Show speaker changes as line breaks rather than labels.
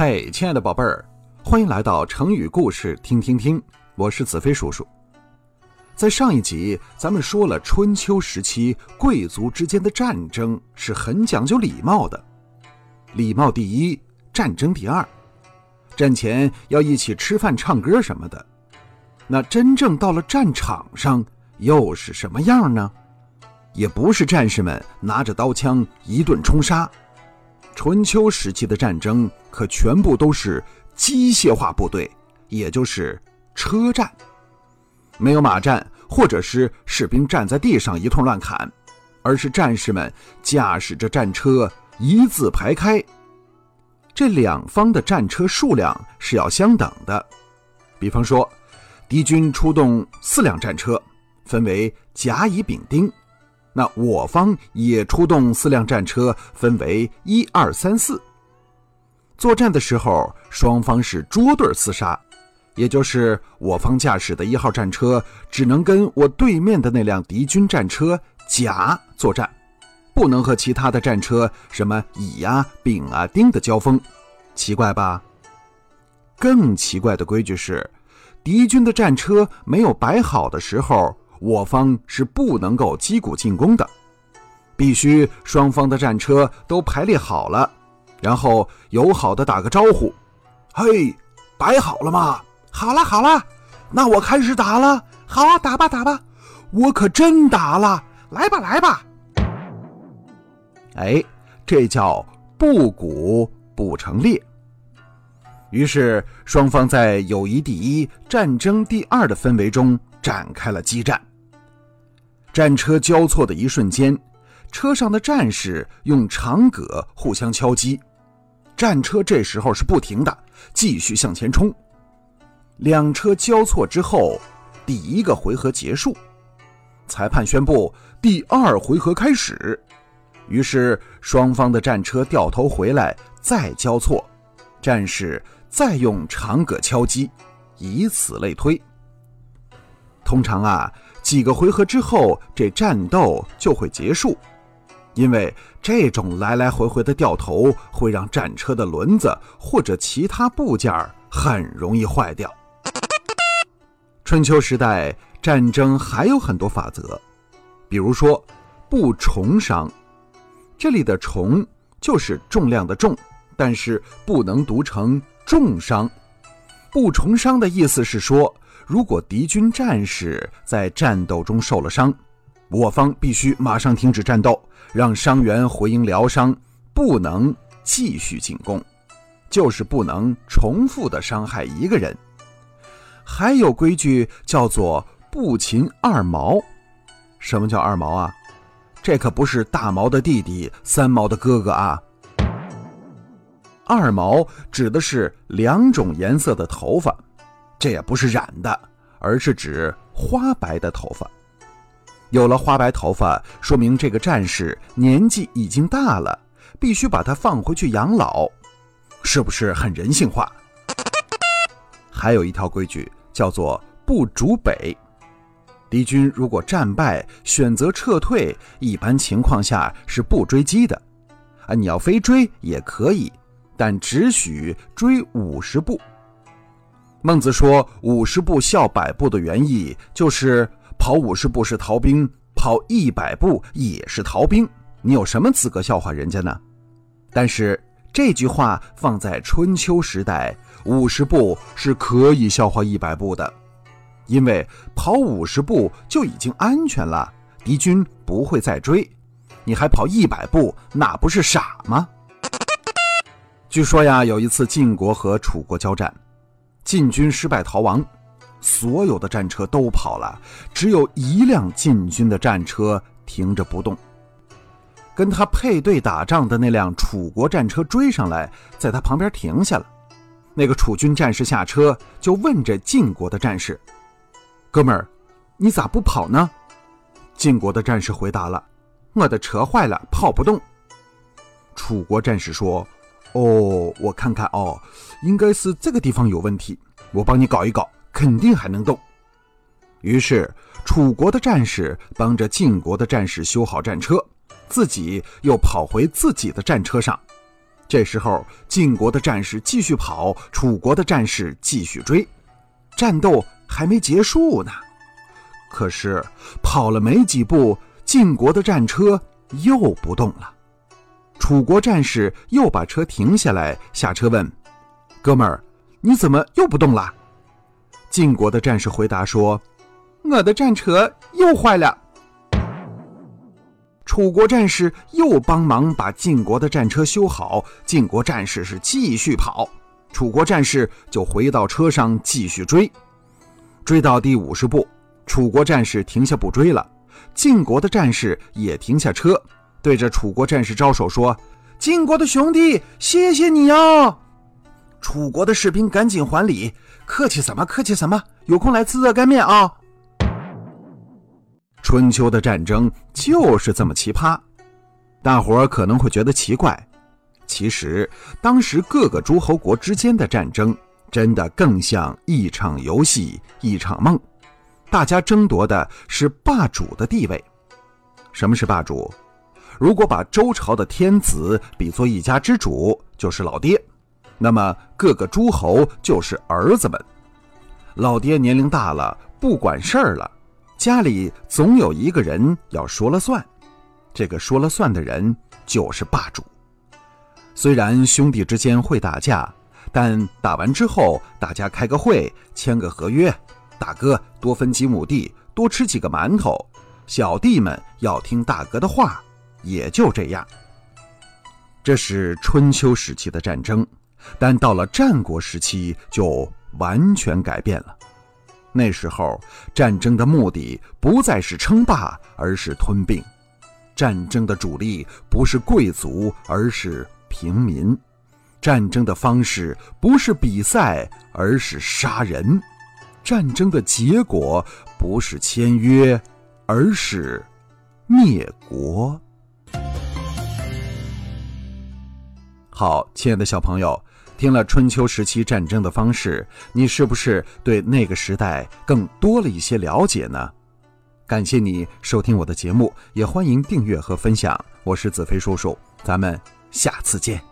嘿，亲爱的宝贝儿，欢迎来到成语故事听听听，我是子飞叔叔。在上一集，咱们说了春秋时期贵族之间的战争是很讲究礼貌的，礼貌第一，战争第二。战前要一起吃饭、唱歌什么的。那真正到了战场上，又是什么样呢？也不是战士们拿着刀枪一顿冲杀。春秋时期的战争可全部都是机械化部队，也就是车战，没有马战，或者是士兵站在地上一通乱砍，而是战士们驾驶着战车一字排开。这两方的战车数量是要相等的。比方说，敌军出动四辆战车，分为甲、乙、丙、丁。那我方也出动四辆战车，分为一二三四。作战的时候，双方是捉对厮杀，也就是我方驾驶的一号战车只能跟我对面的那辆敌军战车甲作战，不能和其他的战车什么乙呀、丙啊、丁的交锋。奇怪吧？更奇怪的规矩是，敌军的战车没有摆好的时候。我方是不能够击鼓进攻的，必须双方的战车都排列好了，然后友好的打个招呼：“嘿，摆好了吗？好了好了，那我开始打了。好啊，打吧打吧，我可真打了，来吧来吧。”哎，这叫不鼓不成列。于是双方在友谊第一、战争第二的氛围中展开了激战。战车交错的一瞬间，车上的战士用长戈互相敲击，战车这时候是不停的继续向前冲。两车交错之后，第一个回合结束，裁判宣布第二回合开始。于是双方的战车掉头回来，再交错，战士再用长戈敲击，以此类推。通常啊。几个回合之后，这战斗就会结束，因为这种来来回回的掉头会让战车的轮子或者其他部件很容易坏掉。春秋时代战争还有很多法则，比如说不重伤，这里的“重”就是重量的“重”，但是不能读成重伤。不重伤的意思是说。如果敌军战士在战斗中受了伤，我方必须马上停止战斗，让伤员回营疗伤，不能继续进攻，就是不能重复的伤害一个人。还有规矩叫做不擒二毛。什么叫二毛啊？这可不是大毛的弟弟、三毛的哥哥啊。二毛指的是两种颜色的头发。这也不是染的，而是指花白的头发。有了花白头发，说明这个战士年纪已经大了，必须把他放回去养老，是不是很人性化？还有一条规矩叫做不逐北。敌军如果战败，选择撤退，一般情况下是不追击的。啊，你要非追也可以，但只许追五十步。孟子说：“五十步笑百步”的原意就是跑五十步是逃兵，跑一百步也是逃兵。你有什么资格笑话人家呢？但是这句话放在春秋时代，五十步是可以笑话一百步的，因为跑五十步就已经安全了，敌军不会再追。你还跑一百步，那不是傻吗？据说呀，有一次晋国和楚国交战。晋军失败逃亡，所有的战车都跑了，只有一辆晋军的战车停着不动。跟他配对打仗的那辆楚国战车追上来，在他旁边停下了。那个楚军战士下车就问这晋国的战士：“哥们儿，你咋不跑呢？”晋国的战士回答了：“我的车坏了，跑不动。”楚国战士说。哦，我看看哦，应该是这个地方有问题，我帮你搞一搞，肯定还能动。于是楚国的战士帮着晋国的战士修好战车，自己又跑回自己的战车上。这时候，晋国的战士继续跑，楚国的战士继续追，战斗还没结束呢。可是跑了没几步，晋国的战车又不动了。楚国战士又把车停下来，下车问：“哥们儿，你怎么又不动了？”晋国的战士回答说：“我的战车又坏了。”楚国战士又帮忙把晋国的战车修好，晋国战士是继续跑，楚国战士就回到车上继续追，追到第五十步。楚国战士停下不追了，晋国的战士也停下车，对着楚国战士招手说：“晋国的兄弟，谢谢你呀！”楚国的士兵赶紧还礼：“客气什么？客气什么？有空来吃热干面啊！”春秋的战争就是这么奇葩，大伙儿可能会觉得奇怪，其实当时各个诸侯国之间的战争，真的更像一场游戏，一场梦。大家争夺的是霸主的地位。什么是霸主？如果把周朝的天子比作一家之主，就是老爹，那么各个诸侯就是儿子们。老爹年龄大了，不管事儿了，家里总有一个人要说了算，这个说了算的人就是霸主。虽然兄弟之间会打架，但打完之后，大家开个会，签个合约。大哥多分几亩地，多吃几个馒头，小弟们要听大哥的话，也就这样。这是春秋时期的战争，但到了战国时期就完全改变了。那时候战争的目的不再是称霸，而是吞并；战争的主力不是贵族，而是平民；战争的方式不是比赛，而是杀人。战争的结果不是签约，而是灭国。好，亲爱的小朋友，听了春秋时期战争的方式，你是不是对那个时代更多了一些了解呢？感谢你收听我的节目，也欢迎订阅和分享。我是子飞叔叔，咱们下次见。